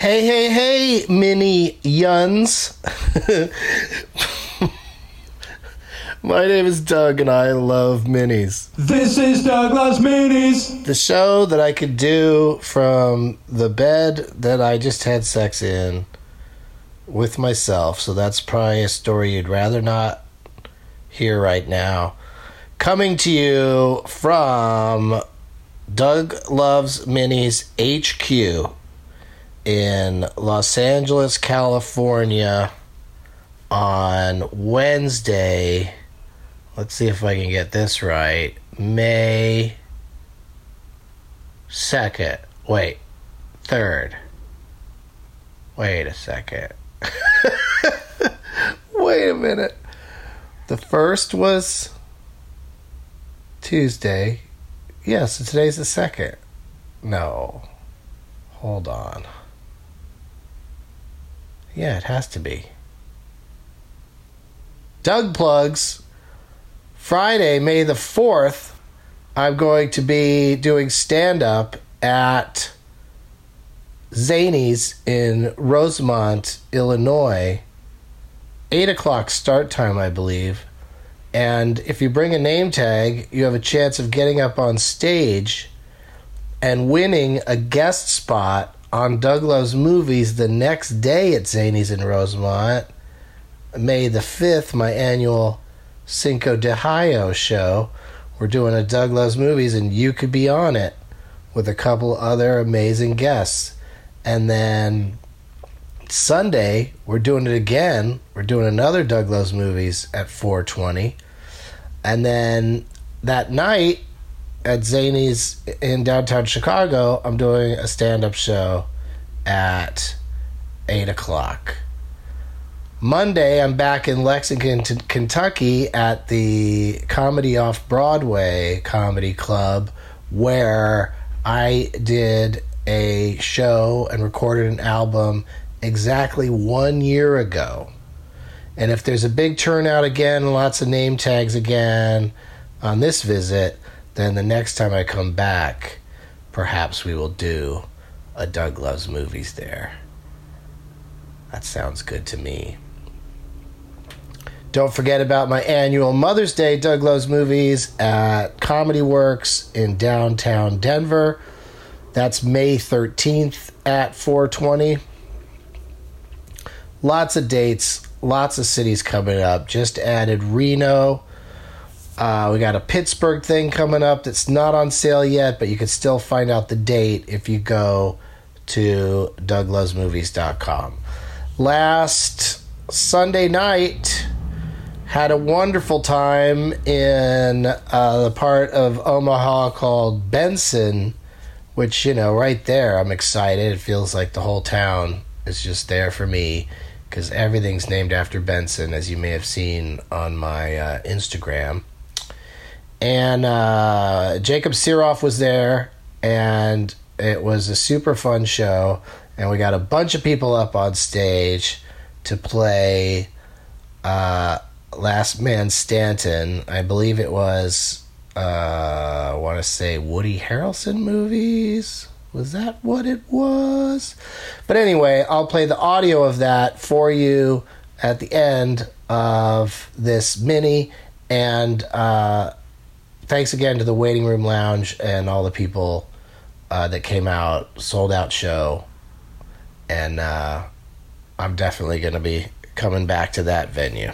Hey, hey, hey, mini yuns. My name is Doug and I love minis. This is Doug Loves Minis. The show that I could do from the bed that I just had sex in with myself. So that's probably a story you'd rather not hear right now. Coming to you from Doug Loves Minis HQ in Los Angeles, California on Wednesday. Let's see if I can get this right. May 2nd. Wait. 3rd. Wait a second. Wait a minute. The first was Tuesday. Yes, so today's the second. No. Hold on. Yeah, it has to be. Doug plugs. Friday, May the 4th, I'm going to be doing stand up at Zanies in Rosemont, Illinois. 8 o'clock start time, I believe. And if you bring a name tag, you have a chance of getting up on stage and winning a guest spot on Doug Loves Movies the next day at Zanies in Rosemont. May the 5th, my annual Cinco de Mayo show. We're doing a Doug Loves Movies, and you could be on it with a couple other amazing guests. And then Sunday, we're doing it again. We're doing another Doug Loves Movies at 420. And then that night at Zanies in downtown Chicago, I'm doing a stand up show at 8 o'clock. Monday, I'm back in Lexington, T- Kentucky at the Comedy Off Broadway Comedy Club where I did a show and recorded an album exactly one year ago. And if there's a big turnout again, lots of name tags again on this visit, then the next time I come back, perhaps we will do a Doug Loves Movies there. That sounds good to me. Don't forget about my annual Mother's Day Doug Loves Movies at Comedy Works in downtown Denver. That's May 13th at 420. Lots of dates, lots of cities coming up. Just added Reno. Uh, we got a Pittsburgh thing coming up that's not on sale yet, but you can still find out the date if you go to douglovesmovies.com. Last Sunday night, had a wonderful time in uh, the part of Omaha called Benson, which, you know, right there, I'm excited. It feels like the whole town is just there for me because everything's named after Benson, as you may have seen on my uh, Instagram. And uh, Jacob Sirof was there, and it was a super fun show. And we got a bunch of people up on stage to play uh, Last Man Standing. I believe it was, uh, I want to say Woody Harrelson movies. Was that what it was? But anyway, I'll play the audio of that for you at the end of this mini. And uh, thanks again to the Waiting Room Lounge and all the people uh, that came out. Sold out show. And uh, I'm definitely going to be coming back to that venue.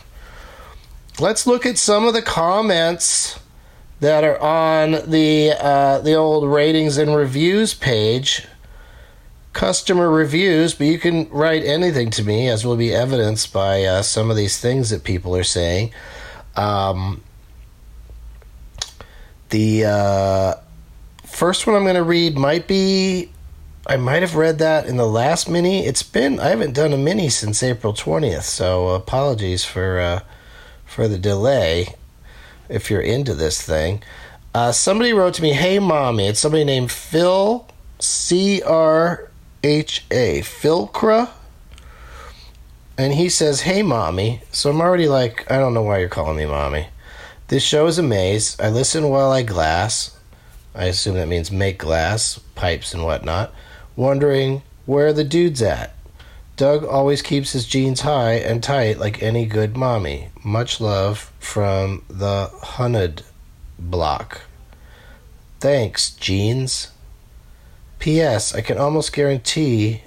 Let's look at some of the comments that are on the uh, the old ratings and reviews page. Customer reviews, but you can write anything to me, as will be evidenced by uh, some of these things that people are saying. Um, the uh, first one I'm going to read might be. I might have read that in the last mini. It's been I haven't done a mini since April 20th, so apologies for uh, for the delay if you're into this thing. Uh, somebody wrote to me, "Hey, mommy." It's somebody named Phil C R H A Philcra, and he says, "Hey, mommy." So I'm already like, I don't know why you're calling me mommy. This show is a maze. I listen while I glass. I assume that means make glass, pipes, and whatnot. Wondering Where the dudes at? Doug always keeps his jeans high and tight like any good mommy. Much love from the Hunted block. Thanks, jeans. P.S. I can almost guarantee.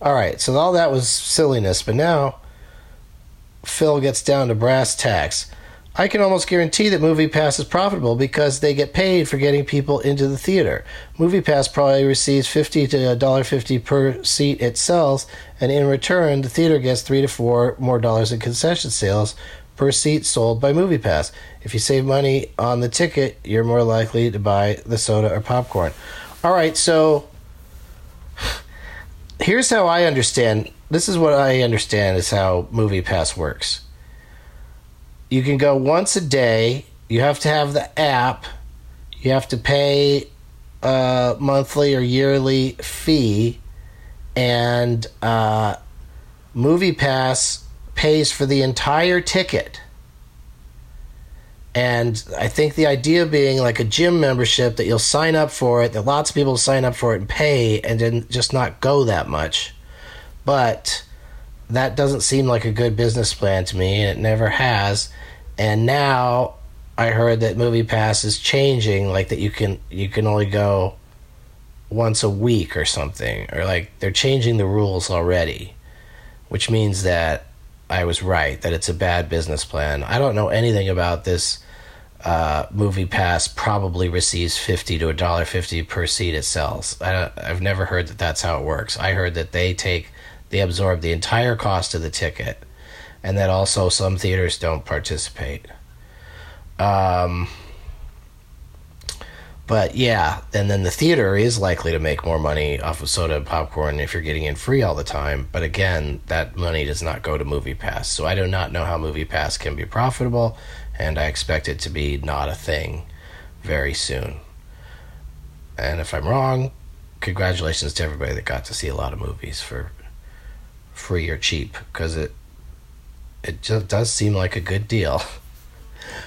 Alright, so all that was silliness, but now Phil gets down to brass tacks. I can almost guarantee that MoviePass is profitable because they get paid for getting people into the theater. MoviePass probably receives fifty to $1.50 per seat it sells, and in return, the theater gets three to four more dollars in concession sales per seat sold by MoviePass. If you save money on the ticket, you're more likely to buy the soda or popcorn. All right, so here's how I understand. This is what I understand is how MoviePass works you can go once a day. You have to have the app. You have to pay a monthly or yearly fee, and uh, MoviePass pays for the entire ticket. And I think the idea being like a gym membership that you'll sign up for it, that lots of people sign up for it and pay, and then just not go that much. But that doesn't seem like a good business plan to me, and it never has. And now I heard that Movie Pass is changing, like that you can you can only go once a week or something, or like they're changing the rules already, which means that I was right that it's a bad business plan. I don't know anything about this. Uh, movie pass probably receives 50 to a dollar 50 per seat it sells I, i've never heard that that's how it works i heard that they take they absorb the entire cost of the ticket and that also some theaters don't participate. Um, but yeah, and then the theater is likely to make more money off of soda and popcorn if you're getting in free all the time. But again, that money does not go to Movie Pass. So I do not know how Movie Pass can be profitable, and I expect it to be not a thing very soon. And if I'm wrong, congratulations to everybody that got to see a lot of movies for free or cheap because it it just does seem like a good deal.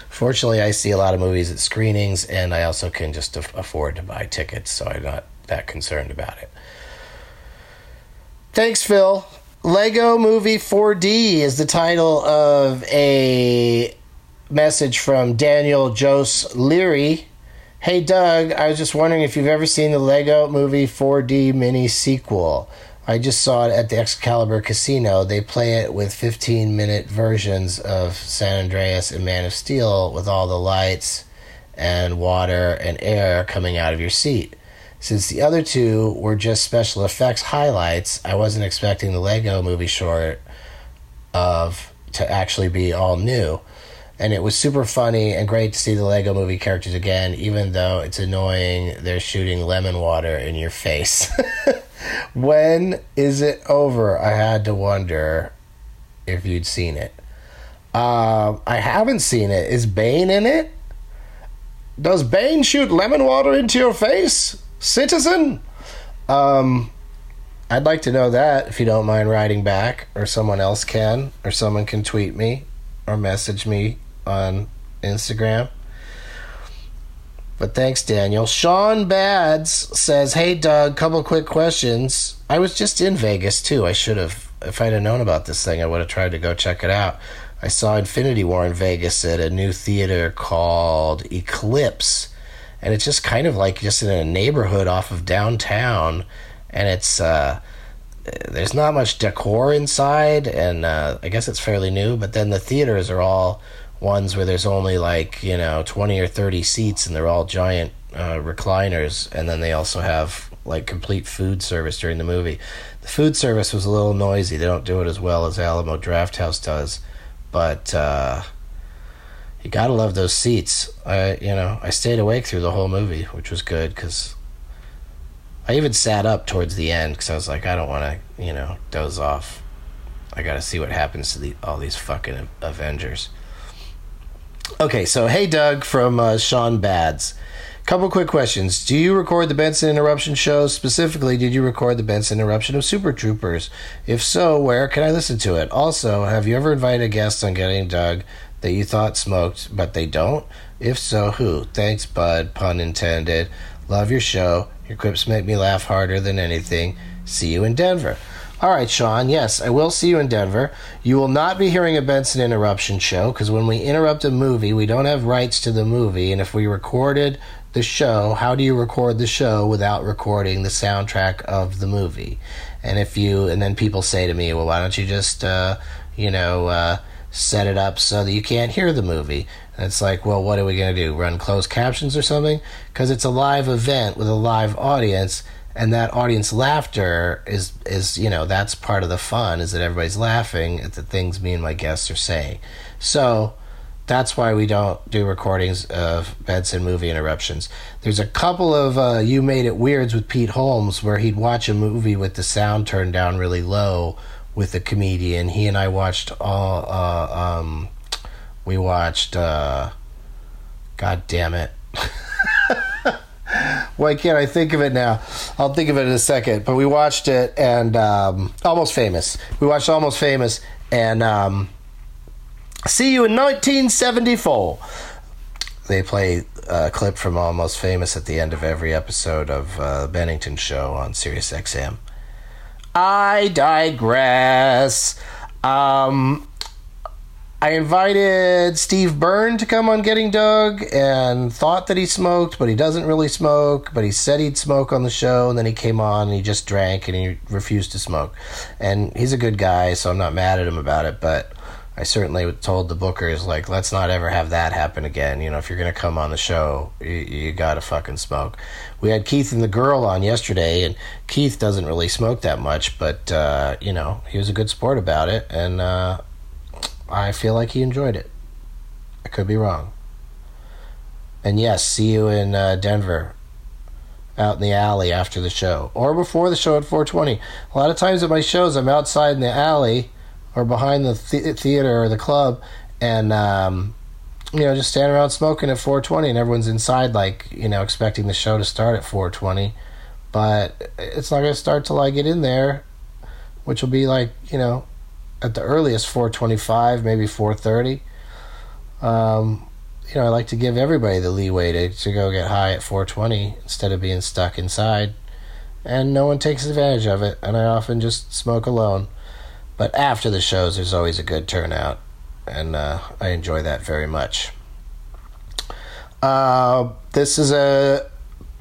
Fortunately, I see a lot of movies at screenings, and I also can just afford to buy tickets, so I'm not that concerned about it. Thanks, Phil. Lego Movie 4D is the title of a message from Daniel Jose Leary. Hey, Doug, I was just wondering if you've ever seen the Lego Movie 4D mini sequel. I just saw it at the Excalibur Casino. They play it with 15 minute versions of San Andreas and Man of Steel with all the lights and water and air coming out of your seat. Since the other two were just special effects highlights, I wasn't expecting the Lego movie short of to actually be all new. And it was super funny and great to see the Lego movie characters again, even though it's annoying they're shooting lemon water in your face. when is it over? I had to wonder if you'd seen it. Uh, I haven't seen it. Is Bane in it? Does Bane shoot lemon water into your face, citizen? Um, I'd like to know that if you don't mind writing back, or someone else can, or someone can tweet me or message me on Instagram. But thanks, Daniel. Sean Bads says, Hey, Doug, couple quick questions. I was just in Vegas, too. I should have, if I'd have known about this thing, I would have tried to go check it out. I saw Infinity War in Vegas at a new theater called Eclipse. And it's just kind of like just in a neighborhood off of downtown. And it's, uh, there's not much decor inside, and uh, I guess it's fairly new, but then the theaters are all ones where there's only like you know 20 or 30 seats and they're all giant uh, recliners and then they also have like complete food service during the movie. The food service was a little noisy. They don't do it as well as alamo drafthouse does but uh, you gotta love those seats. I you know i stayed awake through the whole movie which was good because i even sat up towards the end because i was like i don't want to you know doze off. I gotta see what happens to the, all these fucking avengers Okay, so hey Doug from uh, Sean Bads. Couple quick questions. Do you record the Benson Interruption show? Specifically, did you record the Benson Interruption of Super Troopers? If so, where can I listen to it? Also, have you ever invited a guest on Getting Doug that you thought smoked, but they don't? If so, who? Thanks, bud. Pun intended. Love your show. Your quips make me laugh harder than anything. See you in Denver. All right, Sean. Yes, I will see you in Denver. You will not be hearing a Benson interruption show because when we interrupt a movie, we don't have rights to the movie. And if we recorded the show, how do you record the show without recording the soundtrack of the movie? And if you, and then people say to me, well, why don't you just, uh, you know, uh, set it up so that you can't hear the movie? And it's like, well, what are we going to do? Run closed captions or something? Because it's a live event with a live audience and that audience laughter is is you know that's part of the fun is that everybody's laughing at the things me and my guests are saying so that's why we don't do recordings of Benson movie interruptions. There's a couple of uh, You Made It Weirds with Pete Holmes where he'd watch a movie with the sound turned down really low with a comedian. He and I watched all, uh, um, we watched, uh, God damn it. Why can't I think of it now? I'll think of it in a second. But we watched it and um, Almost Famous. We watched Almost Famous and um, See You in 1974. They play a clip from Almost Famous at the end of every episode of uh, Bennington Show on Sirius XM. I digress. Um, I invited Steve Byrne to come on Getting Doug and thought that he smoked, but he doesn't really smoke. But he said he'd smoke on the show, and then he came on and he just drank and he refused to smoke. And he's a good guy, so I'm not mad at him about it. But I certainly told the bookers, like, let's not ever have that happen again. You know, if you're going to come on the show, you, you got to fucking smoke. We had Keith and the girl on yesterday, and Keith doesn't really smoke that much, but, uh, you know, he was a good sport about it, and uh, I feel like he enjoyed it. I could be wrong. And yes, see you in uh, Denver out in the alley after the show or before the show at 420. A lot of times at my shows, I'm outside in the alley or behind the th- theater or the club and um, you know just standing around smoking at 420 and everyone's inside like you know expecting the show to start at 420 but it's not going to start till i get in there which will be like you know at the earliest 425 maybe 430 um, you know i like to give everybody the leeway to, to go get high at 420 instead of being stuck inside. And no one takes advantage of it and i often just smoke alone. But after the shows, there's always a good turnout, and uh, I enjoy that very much. Uh, this is a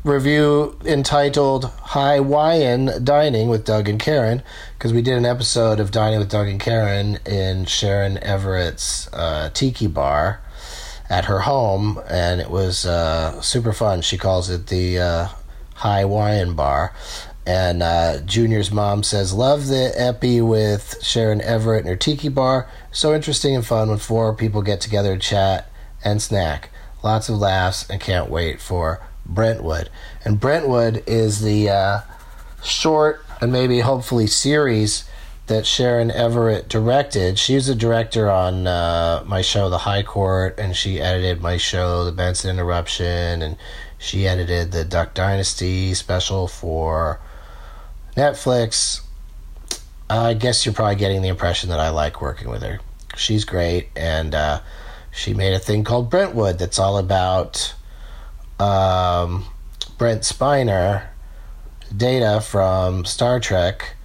review entitled Hawaiian Dining with Doug and Karen, because we did an episode of Dining with Doug and Karen in Sharon Everett's uh, Tiki Bar at her home, and it was uh, super fun. She calls it the uh, Hawaiian Bar. And uh, Junior's mom says, Love the epi with Sharon Everett and her tiki bar. So interesting and fun when four people get together to chat and snack. Lots of laughs and can't wait for Brentwood. And Brentwood is the uh, short and maybe hopefully series that Sharon Everett directed. She was a director on uh, my show, The High Court, and she edited my show, The Benson Interruption, and she edited the Doug Dynasty special for Netflix, I guess you're probably getting the impression that I like working with her. She's great, and uh, she made a thing called Brentwood that's all about um, Brent Spiner, data from Star Trek,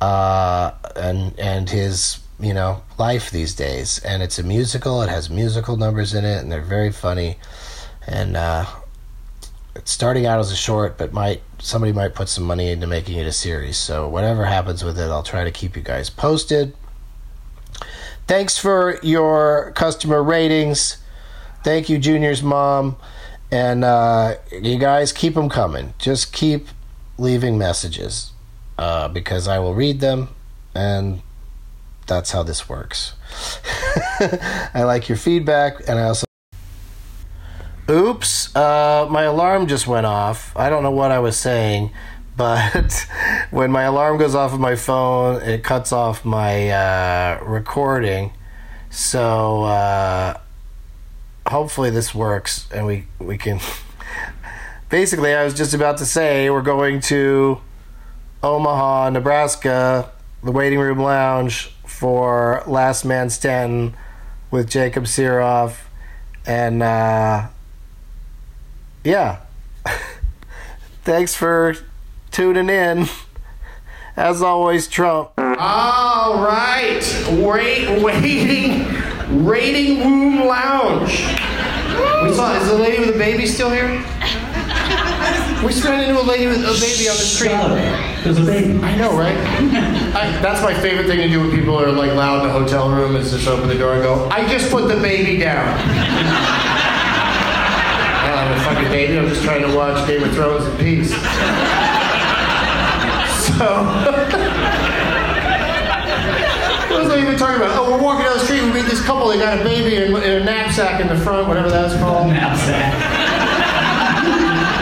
uh, and and his you know life these days. And it's a musical. It has musical numbers in it, and they're very funny. And uh, it's starting out as a short, but might somebody might put some money into making it a series. So whatever happens with it, I'll try to keep you guys posted. Thanks for your customer ratings. Thank you, Junior's mom, and uh, you guys keep them coming. Just keep leaving messages uh, because I will read them, and that's how this works. I like your feedback, and I also Oops, uh, my alarm just went off. I don't know what I was saying, but when my alarm goes off of my phone, it cuts off my uh, recording. So uh, hopefully this works and we, we can. Basically, I was just about to say we're going to Omaha, Nebraska, the waiting room lounge for Last Man Standing with Jacob Sirof and. Uh, yeah. Thanks for tuning in. As always, Trump. All right, wait, waiting, rating room lounge. We saw. Is the lady with the baby still here? We just ran into a lady with a baby on the street. There's a baby. I know, right? I, that's my favorite thing to do when people are like loud in a hotel room is just open the door and go, "I just put the baby down." I have a fucking baby. I'm just trying to watch Game of Thrones in peace. So. Was I even talking about? Oh, we're walking down the street. We meet this couple. They got a baby in, in a knapsack in the front, whatever that's called.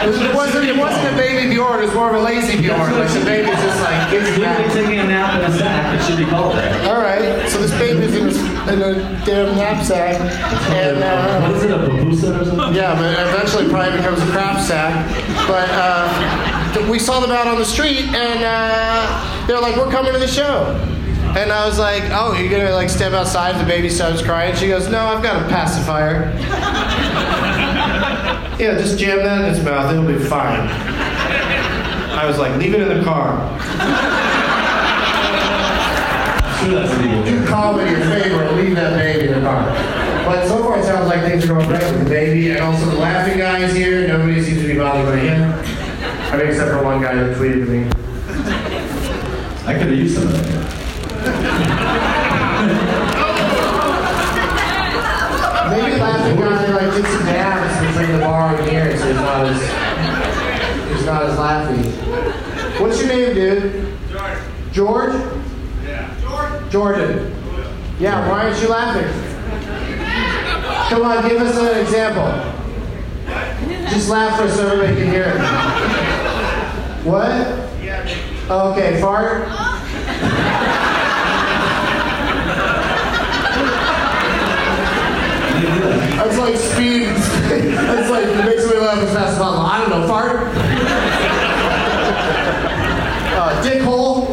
It wasn't, it wasn't a baby Bjorn. It was more of a lazy Bjorn. Like the baby's just like It's gets literally back. taking a nap in a sack. It should be called that. All right. So this baby's in a, in a damn knapsack, and uh, What is it, a babusa or something? yeah, but eventually it probably becomes a crap sack. But uh, we saw them out on the street, and uh, they're like, "We're coming to the show." And I was like, "Oh, you're gonna like step outside if the baby starts crying?" She goes, "No, I've got a pacifier." yeah, just jam that in its mouth; it'll be fine. I was like, "Leave it in the car." Sure, that's legal. You call me your favorite, leave that baby in the car. But so far it sounds like things are going great with the baby, and also the laughing guy is here. Nobody seems to be bothered by him. I mean, except for one guy that tweeted to me. I could have used some of that. Laughing like did some dance between the bar and here, so he's not as he's not as laughy. What's your name, dude? George. George? Yeah. George. Jordan. Yeah. Why aren't you laughing? Come on, give us an example. Just laugh for so everybody can hear it. What? Yeah. Okay, fart. That's like speed. It's like it makes me laugh as fast as possible. I don't know, fart. Uh, dick hole.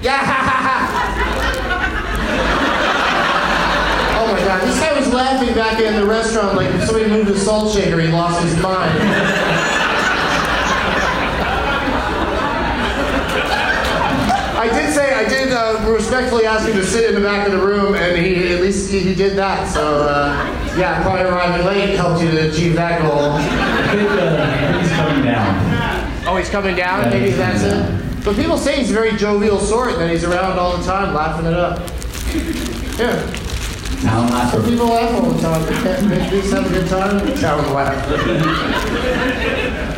Yeah. oh my god, this guy was laughing back in the restaurant like somebody moved a salt shaker, he lost his mind. I did say I did uh, respectfully ask him to sit in the back of the room, and he at least he, he did that. So uh, yeah, probably arriving late helped you to achieve that goal. I think, uh, I think he's coming down. Oh, he's coming down. Yeah, Maybe that's coming it. But people say he's a very jovial sort, and that he's around all the time, laughing it up. Yeah, Town laugher. but people laugh all the time. They can't make these have a good time. Town laugh.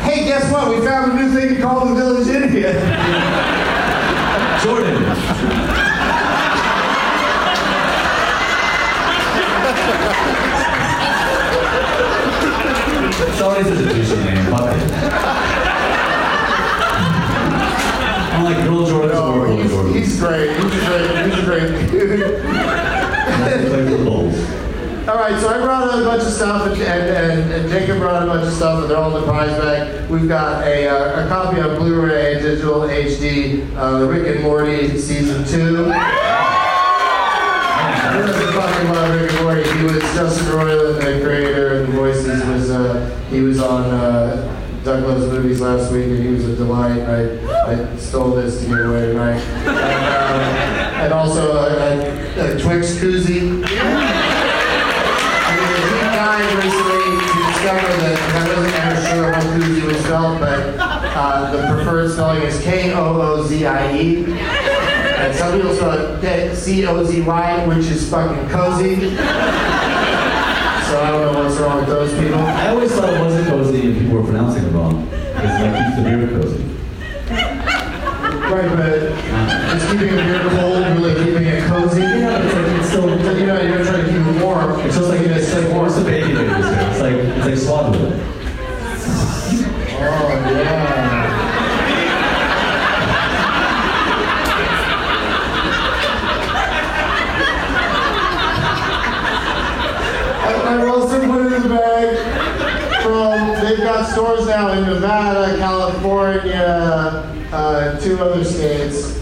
hey, guess what? We found a new thing to call the village India. Jordan. It's always a douchey name. Fuck it. I'm like girl Jordan's Oh, or boy he's, Jordan. he's great. He's great. He's great dude. They play for the Bulls. All right, so I brought a bunch of stuff, and, and, and Jacob brought a bunch of stuff, and they're all in the prize bag. We've got a, uh, a copy on Blu-ray and digital HD, uh, Rick and Morty season two. I really fucking love Rick and Morty. He was Justin Roiland, the creator and the voices. Was uh, he was on uh, Doug Loves Movies last week, and he was a delight. I, I stole this to give away tonight, and, uh, and also a, a, a Twix koozie. To discover that I wasn't ever sure how koozie was spelled, but uh, the preferred spelling is K O O Z I E. And some people spell it C O Z Y, which is fucking cozy. So I don't know what's wrong with those people. I always thought it wasn't cozy and people were pronouncing it wrong. Because that keeps the beer cozy. Right, but it's keeping a beer cold, really keeping it cozy. Yeah, it's like it's still You know, you're trying to keep it warm. it's just like it's like what's the baby babies here? It's like it's like swaddling. Oh, yeah. I I also put it in the bag from, they've got stores now in Nevada, California, uh, two other states.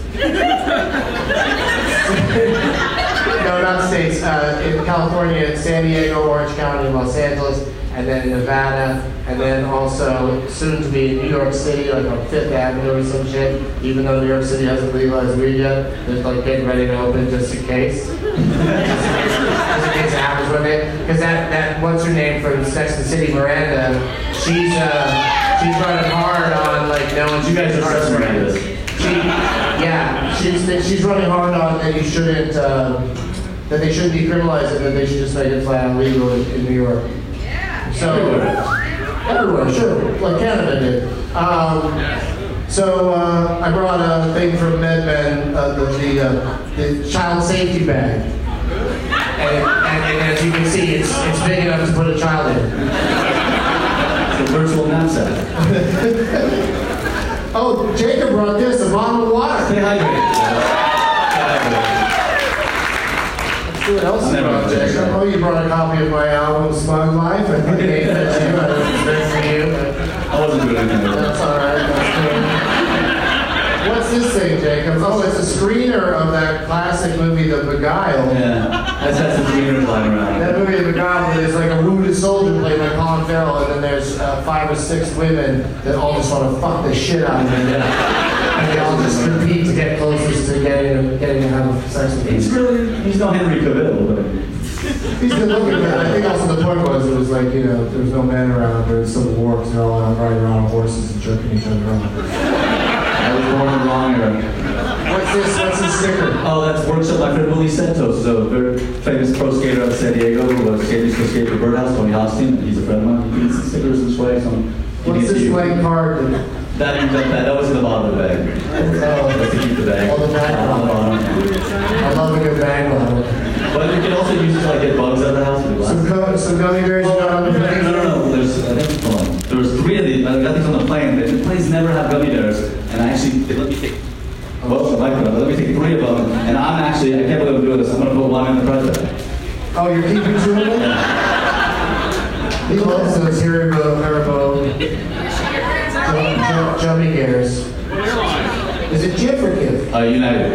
no, not states, uh, in California, in San Diego, Orange County, Los Angeles. And then Nevada, and then also soon to be in New York City, like on Fifth Avenue or some shit. Even though New York City hasn't legalized weed yet, they're like getting ready to open just in case. just in case it happens one day. Because that, that what's her name from Sex and City, Miranda, she's uh, she's running hard on like no one's You guys are Sex Mirandas. she, yeah, she's she's running hard on that you shouldn't uh, that they shouldn't decriminalize it, that they should just make it flat out legal in, in New York. So everywhere, sure, like Canada did. Um, so uh, I brought a thing from MedMen, uh, the the, uh, the child safety bag, and, and, and as you can see, it's it's big enough to put a child in. It's a virtual knapsack. Oh, Jacob brought this, a bottle of water. Stay hydrated. Stay hydrated. See what else you Never brought, mind. Oh, you brought a copy of my album, Smug Life. I think I gave that to you. I didn't expect for you, but I wasn't doing anything. that's all right. That's cool. What's this thing, Jacob? Oh, it's a screener of that classic movie, The Beguiled. Yeah, that's had some screeners lying around. That movie, The Beguiled, there's like a wounded soldier played by Colin Farrell, and then there's uh, five or six women that all just want to fuck the shit out of him. And they all just compete to get closest to getting, getting to have sex with him. He's really, he's no Henry Cavill, but He's good looking, but I think also the point was it was like, you know, there was no men around during the Civil War because they're all out riding around on horses and jerking each other off. I was born in the wrong era. What's this? What's this sticker? Oh, that's workshop my friend Willy Santos, so very famous pro skater out of San Diego who uh, was skating to skate for Birdhouse, Tony Hostin, and he's a friend of mine. He needs some stickers and swag, so he What's this blank card? That- That, that, that, that was in the bottom of the bag. That's to keep the bag. Oh, the bag. On the bottom. I love a good bang bottle. But you can also use it to like get bugs out of the house if Some, co- some gummy bears you got on the No, plane? no, no, no. There's, I think, hold on. There was three of these. I got these on the plane. The planes never have gummy bears, and I actually they let me take. Oh, well, the microphone. Let me take three of them, and I'm actually I can't believe I'm doing this. I'm gonna put one in the present. Oh, you're keeping two of them? He loves those Haribo, Haribo, Jum- Jum- Jummy Bears. Is it Jif or Kif? Uh, United.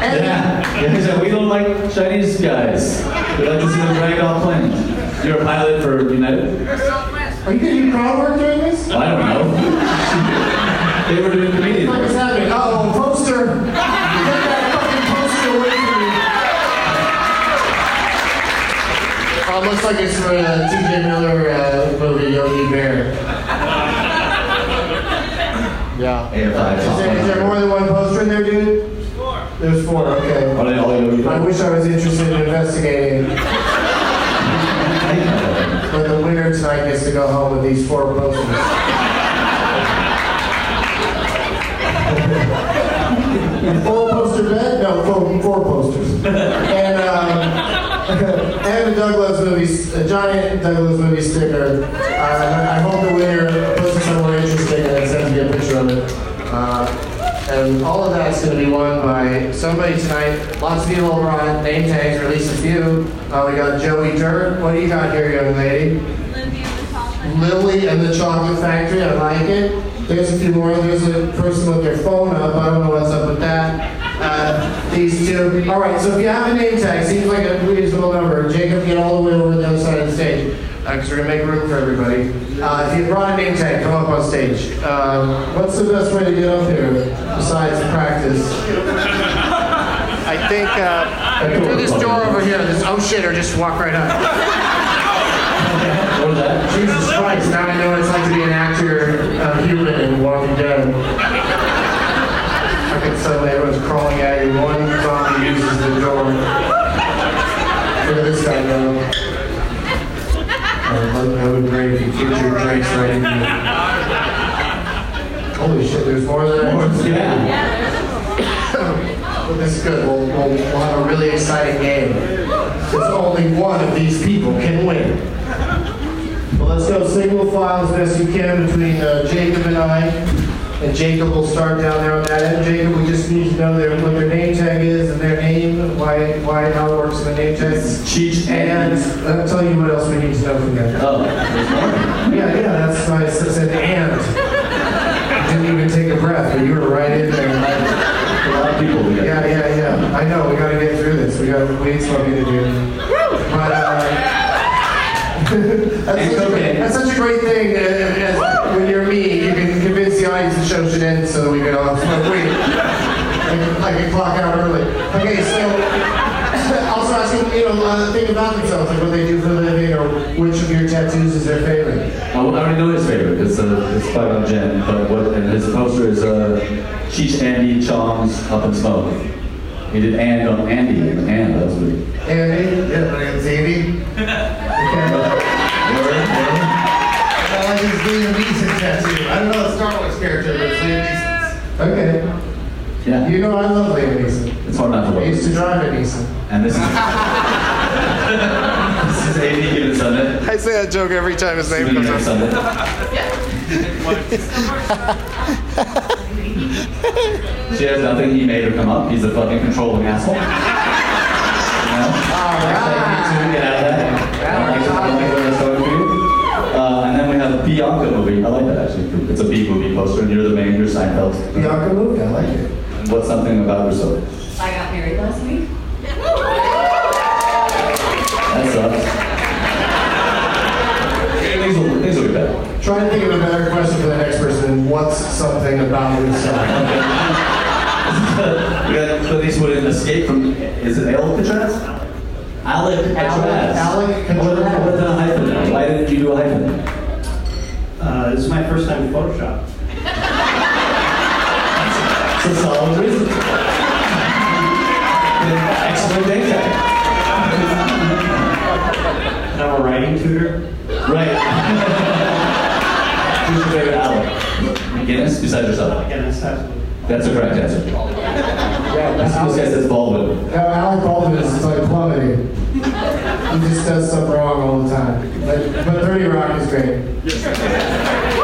Yeah, yeah. he said, we don't like Chinese guys. We like to see them drag off planes. You're a pilot for United? Are you gonna do crowd work during this? I don't know. they were doing comedian What is work. happening? Oh, poster! Get that fucking poster away from me! Oh, looks like it's for uh, T.J. Miller uh, movie Yogi Bear. Yeah. AFI. Is there, is there more than one poster in there, dude? There's four, okay. Are they all Yogi I wish I was interested in investigating, but the winner tonight gets to go home with these four posters. Four poster bed? No, four, four posters. And, um, and the Doug Loves Movies, a giant Douglas movie sticker. Uh, I hope the winner sends me a picture of it. Uh, and all of that's going to be won by somebody tonight. Lots of people brought name tags, or at least a few. Uh, we got Joey Dirt. What do you got here, young lady? Lindy and the chocolate. Lily and the Chocolate Factory. I like it. There's a few more. There's a person with their phone up. I don't know what's up with that. Uh, these two. All right. So if you have a name tag, seems like a reasonable number. Jacob, get all the way over to the other side of the stage because we're gonna make room for everybody. Uh, if you brought a name tag, come up on stage. Um, what's the best way to get up here besides practice? I think uh, through this door over here. This oh shit, or just walk right up. What was that? Jesus Christ, now I know what it's like to be an actor, uh, human in Walking Dead. Fucking suddenly everyone's crawling at you, one zombie uses the door. Look at this guy go. Uh, that would be great if you put your drinks right in there. Holy shit, there's more than that? Yeah. Well, this is good. We'll, we'll, we'll have a really exciting game. Because only one of these people can win. Well, let's go single file as best you can between uh, Jacob and I. And Jacob will start down there on that end. Jacob, we just need to know their, what their name tag is and their name, why, why, how it works in the name. Cheech And. I'll tell you what else we need to know from them. Oh. Yeah, yeah, that's why I said and. Didn't even take a breath, but you were right in there. A lot of people. Yeah, yeah, yeah. I know. We got to get through this. We got we need something to do. But uh, That's, such a, that's such a great thing. uh, as- when you're me, you can convince the audience the show should end so that we can all smoke weed. I can, I can clock out early. Okay, so also asking, you know, uh, think about themselves, like what they do for a living, or which of your tattoos is their favorite. I already know his favorite. It's uh, it's Fight on Jen, but what and his poster is uh, Cheech Andy Chong's Up in Smoke. He did and on Andy and and that was weird. Andy? Yeah, my name's Andy. Okay. I like his Liam Neeson tattoo. I don't know the Star Wars character, but it's Liam Neeson's. Okay. Yeah, You know I love Liam Neeson. it's hard not to I love. used to this. drive a Neeson. And this is this is Andy given Sunday. I say that joke every time his name Given Sunday. Yeah. She has nothing. He made her come up. He's a fucking controlling asshole. You know? So get out of that. I like to- I don't like where that's going for you. Uh, and then we have Bianca movie. I like that actually. It's a B movie poster, and you're the main. You're Seinfeld. Bianca movie, I like it. What's something about yourself? I got married last week. That sucks. Things will, things will be better. Try to think of a better question for the next person. What's something about yourself? We got Clint Eastwood in Escape from, is it Alcatraz? Alec Alcatraz. Alec What Alcatraz. what the hyphen? Why didn't you do a hyphen? Uh, this is my first time in Photoshop. It's a solid reason. Excellent name tag. And I'm a writing tutor. Right. Who's your favorite Alec? McGinnis, besides yourself? Again, that's absolutely. That's a correct answer. Yeah, This this guy says Baldwin. No, Alec Baldwin is like plummeting. He just does stuff wrong all the time. But, but 30 Rock is great.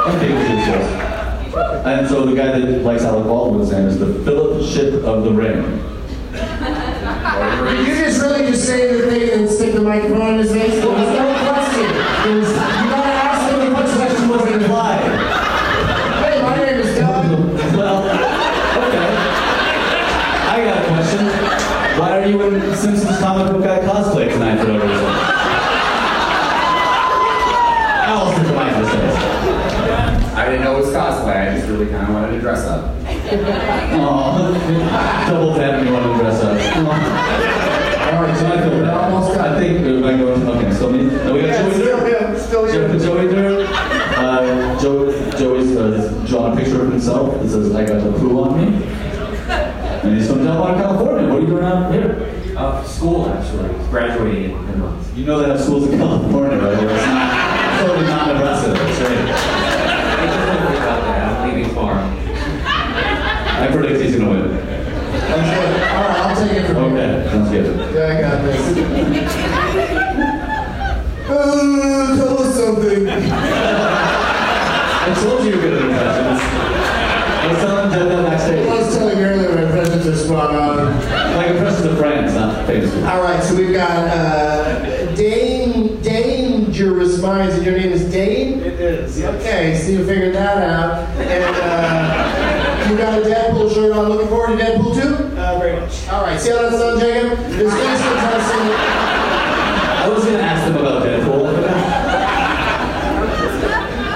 Okay, we do this. And so the guy that likes Alec Baldwin's name is the Philip Ship of the Ring. You just really just say the thing and stick the microphone in his face? There was no question. There was, you gotta ask him the question. wasn't implied. Hey, my name is Doug. Well, okay. I got a question. Why are you in Simpsons comic book guy cosplay tonight for no reason? Alistair Demise says. I didn't know it was cosplay. I just really kind of wanted to dress up. Aw, double tap me want to dress up. All right, So I feel bad. Almost I think we're going to. Okay, so me. No, we got Yeah, Joey still there. him, still Joe, him. Joey there. Uh, Joe, Joey's uh, drawn a picture of himself that says, "I got the poo on me," and he's from Delaware, California. What are you doing out here? Uh, school, actually. Graduating in a month. You know they have schools in California, right? It's not totally not Nebraska. That's right. Don't worry about that. I'm leaving tomorrow. I predict he's gonna win. That's it. All right, I'll take it from here. Okay, sounds good. Yeah, I got this. Uh, tell us something. I told you you were good at impressions. I was telling Joe that I backstage. was telling you earlier my impressions are spot on. Like impressions of friends, not famous people. All right, so we've got uh, Dane, Dangerous Minds, and your name is Dane? It is. Okay, so you figured that out. And uh, you got a Deadpool shirt on. Looking forward to Deadpool 2? Uh, very much. All right, see how that's done, Jacob? There's face contestant. I was gonna ask them about Deadpool.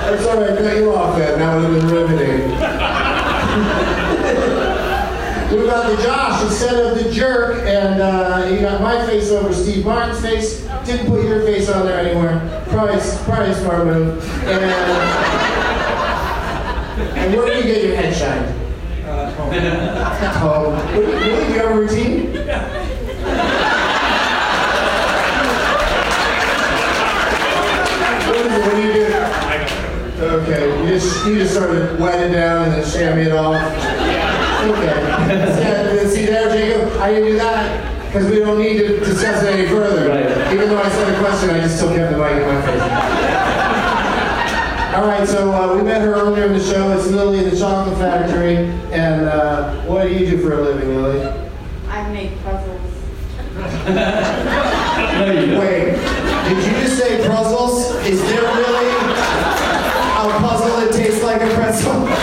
That's all right, cut you off then. That would have been riveting. We've got the Josh instead of the jerk, and uh, you got my face over Steve Martin's face. Didn't put your face on there anywhere. Probably, probably a smart move. And, and where do you get your head shined? Home. Really? Do you have a routine? What is it? What do you do? Okay, you just you just sort of wet it down and then chamois it off. Okay. See there, Jacob? I didn't do that because we don't need to discuss it any further. Right. Even though I said a question, I just still kept the mic in my face. All right, so uh, we met her earlier in the show. It's Lily at the Chocolate Factory, and uh, what do you do for a living, Lily? I make puzzles. No, you don't. Wait, did you just say puzzles? Is there really a puzzle that tastes like a pretzel?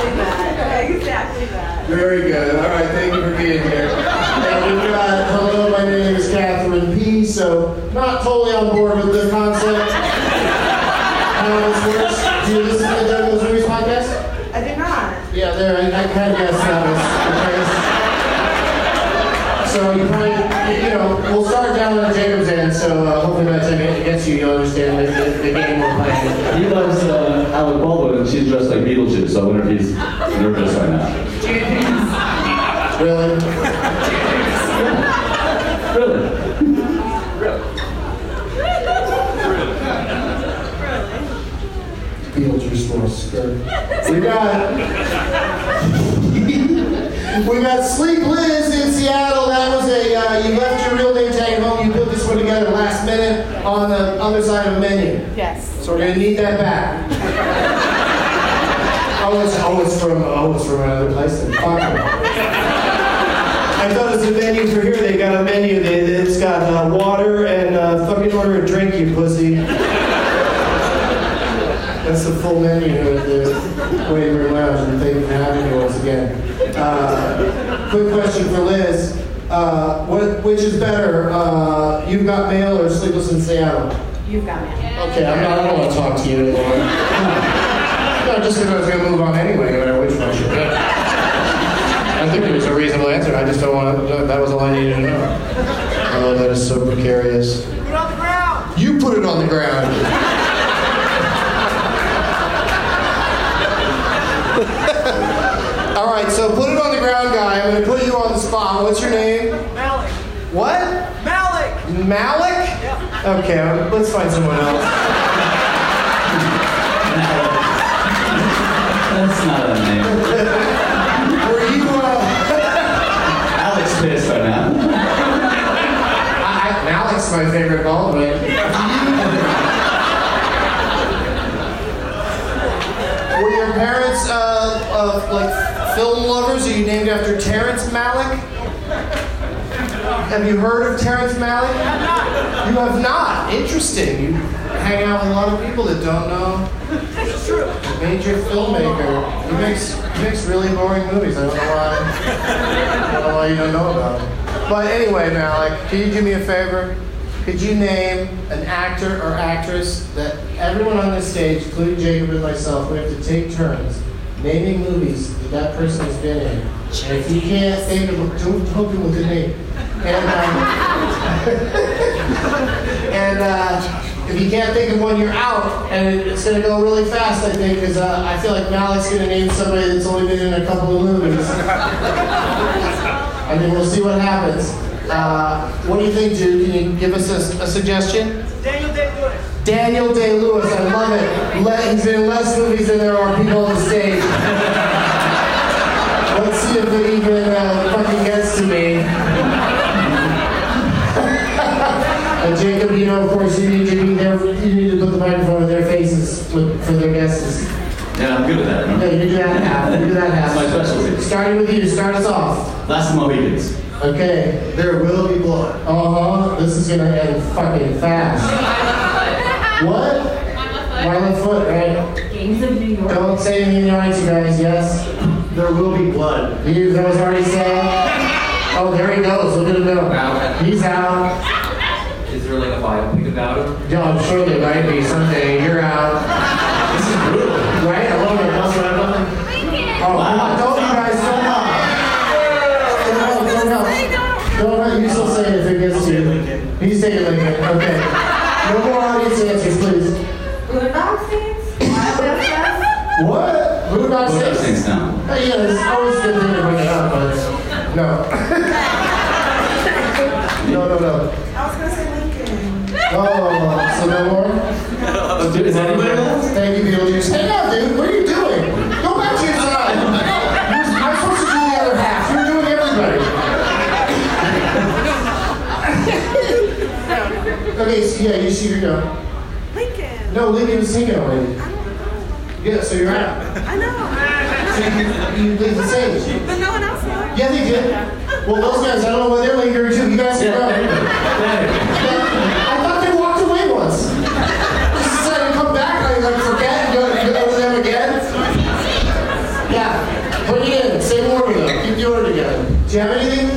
Exactly that. Exactly that. Very good. All right, thank you for being here. And we've got, hello, my name is Catherine P. So not totally on board with the concept. How works. Do you listen to the Movies podcast? I did not. Yeah, there. I, I kind of guessed that was the case. So you probably, you you know, we'll start down on Jacob's end. So uh, hopefully by the time it gets you, you'll understand the, the, the game we're playing. He loves uh, Alec Baldwin, and she's dressed like Beetlejuice, so I wonder if he's nervous right now. Really? Really? More skirt. We got we got Sleep Liz in Seattle. That was a uh, you left your real name tag at home. You put this one together last minute on the other side of a menu. Yes. So we're gonna need that back. oh, it's oh, it's from oh, it's from another place. Then. Fuck. I thought it was a menu for here. They got a menu. They, it's got uh, water and uh, fucking order a drink, you pussy. That's the full menu of the waiting room lounge, and thank you for having me once again. Uh, quick question for Liz. Uh, what, which is better, uh, You've Got Mail or Sleepless in Seattle? You've got Mail. Okay, I'm not, I don't want to talk to you anymore. no, just because I was going to move on anyway, no matter which one you pick. I think it was a reasonable answer. I just don't want to, that was all I needed to know. Oh, that is so precarious. Put it on the ground! You put it on the ground! Right, so put it on the ground, guy. I'm going to put you on the spot. What's your name? Malik. What? Malik. Malik? Okay, um, let's find someone else. That's not a name. Were you, uh, Alex pissed right now. I, I, Malik's my favorite Baldwin. Were your parents, uh, uh, like film lovers? Are you named after Terrence Malick? Have you heard of Terrence Malick? You have not. Interesting. You hang out with a lot of people that don't know. Major filmmaker. He makes he makes really boring movies. I don't know why. I don't know why you don't know about him. But anyway, Malick, can you do me a favor? Could you name an actor or actress that everyone on this stage, including Jacob and myself, we have to take turns naming movies that that person has been in. And if you can't think of, don't help him with name. And, um, and uh, if you can't think of one, you're out. And it's going to go really fast, I think, because uh, I feel like Malik's going to name somebody that's only been in a couple of movies. and then we'll see what happens. Uh, what do you think, dude? Can you give us a, a suggestion? Daniel Day-Lewis. Daniel Day Lewis, I love it. Le- he's in less movies than there are people on the stage. Let's see if it even uh, fucking gets to me. Uh, Jacob, you know, of course, you need to be there. You need to put the microphone in their faces with, for their guesses. Yeah, I'm good with that. Yeah, Remember? you do that half. You do that half. That's my specialty. Starting with you, start us off. Last of the Mohicans. Okay, there will be blood. Uh huh. This is gonna end fucking fast. What? Violent foot, right? Gangs of New York. Don't say anything nice, you guys. Yes. There will be blood. You guys already said. Oh, there he goes. Look at him go. Wow. He's out. Is there like a biopic about him? Yeah, I'm sure there might be someday. You're out. This is brutal. Right? I love it. That's what I love. Oh, wow. don't you guys don't help. Don't help. Don't help. Don't help. You still say it if it gets to you. He's taking Lincoln. Okay. No more audience answers, please. Boondock Saints. Wild West West. What? Boondock What are Saints? things now? Hey, yeah, it's always a good thing to bring it up, but no. no, no, no. I was gonna say Lincoln. Oh, uh, so no more? Oh, dude, Is anybody left? Thank you, Beetlejuice. Hang on, dude. What are you doing? Go back to your side. I'm supposed to do the other half. You're doing everybody. okay, so yeah, you see your go. Lincoln. No, Lincoln was singing already. Yeah, so you're out. I know. So you, you did the same. But no one else did. Yeah, they did. Well, those guys, I don't know why they're lingering like, too. You guys are out. I thought they walked away once. Just decided to come back. I like forget and go, go over them again. Yeah. Put it in. Same order though. Keep the order together. Do you have anything?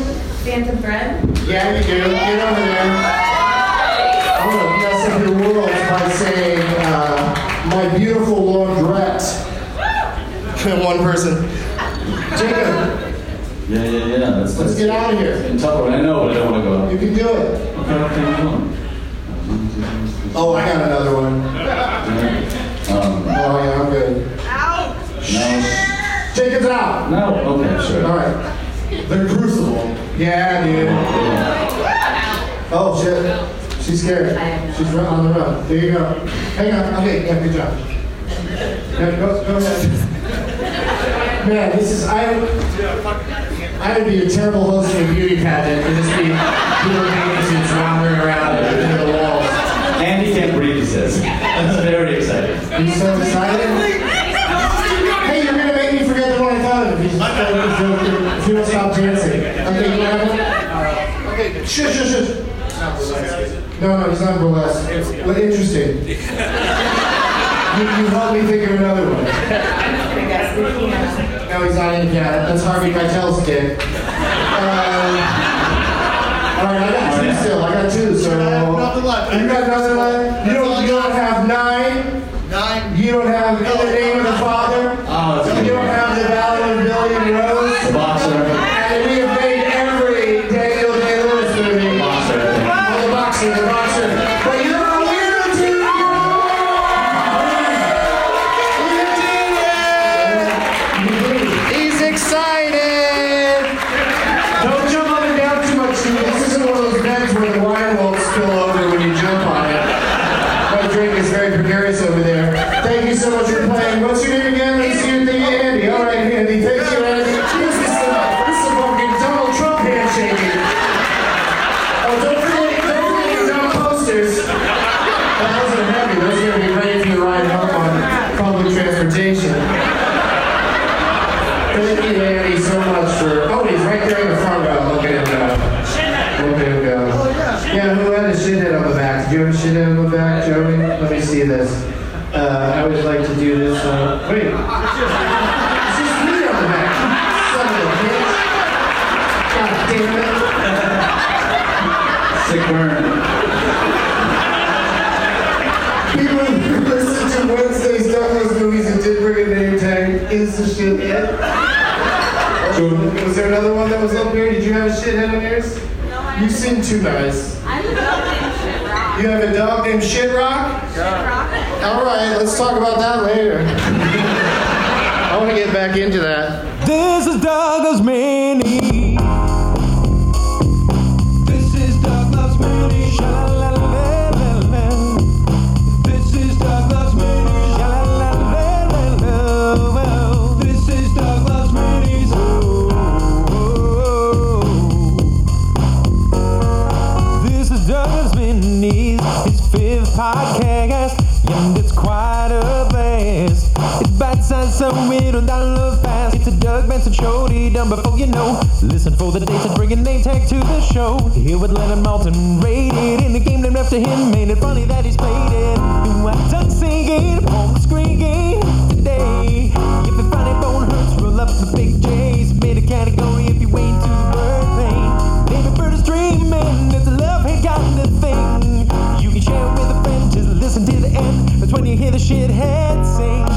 Phantom Thread? Yeah, you do. Get over there. I'm going to mess up your world by saying, uh, my beautiful Lord one person. Jacob, Yeah, yeah, yeah. Let's, let's get out of here. In Tupperware. I know, but I don't want to go out. You can do it. Okay, okay, on. Oh, I got another one. Um, Oh, yeah, I'm good. no. Jacob's out. No? Okay, sure. All right. The Crucible. Yeah, dude. Oh, shit. She's scared. She's on the run. There you go. Hang on. Okay, yeah, good job. Yeah, go, go ahead. Man, this is, I, I would be a terrible host of a beauty pageant and just be doing suits wandering around in the walls. Andy can't breathe, he says. That's very exciting. He's so excited. Hey, you're gonna make me forget the one I thought of. If you, if you- if you don't stop dancing. Okay, you have it? Okay, shush, shush, shush. No, no, he's not burlesque. But interesting. You, you helped me think of another one. No, he's not in piano. That's Harvey Keitel's kid. Um, all right, I got two still. I got two. So nothing left. You got nothing left. You don't. You don't have nine. Nine. You don't have in the name of the Father. Talk about that later. I want to get back into that. This is Doug Loves Minis. This is Doug Loves Minis. Sha-la-la-la-la-la. This is Doug Loves Minis. Sha-la-la-la-la-la. Oh, oh, oh. This is Doug Loves Minis. This is Doug Loves Minis his fifth podcast, it's quite a blast. It's bite-sized, so it'll download fast. It's a Doug Benson show, done before you know. Listen for the dates and bring a name tag to the show. Here with Leonard Maltin, rated in the game named after him. Made it funny that he's played it. What Doug singing the screen today. If the funny bone hurts, roll up the big J's. Made a category when you hear the shithead sing.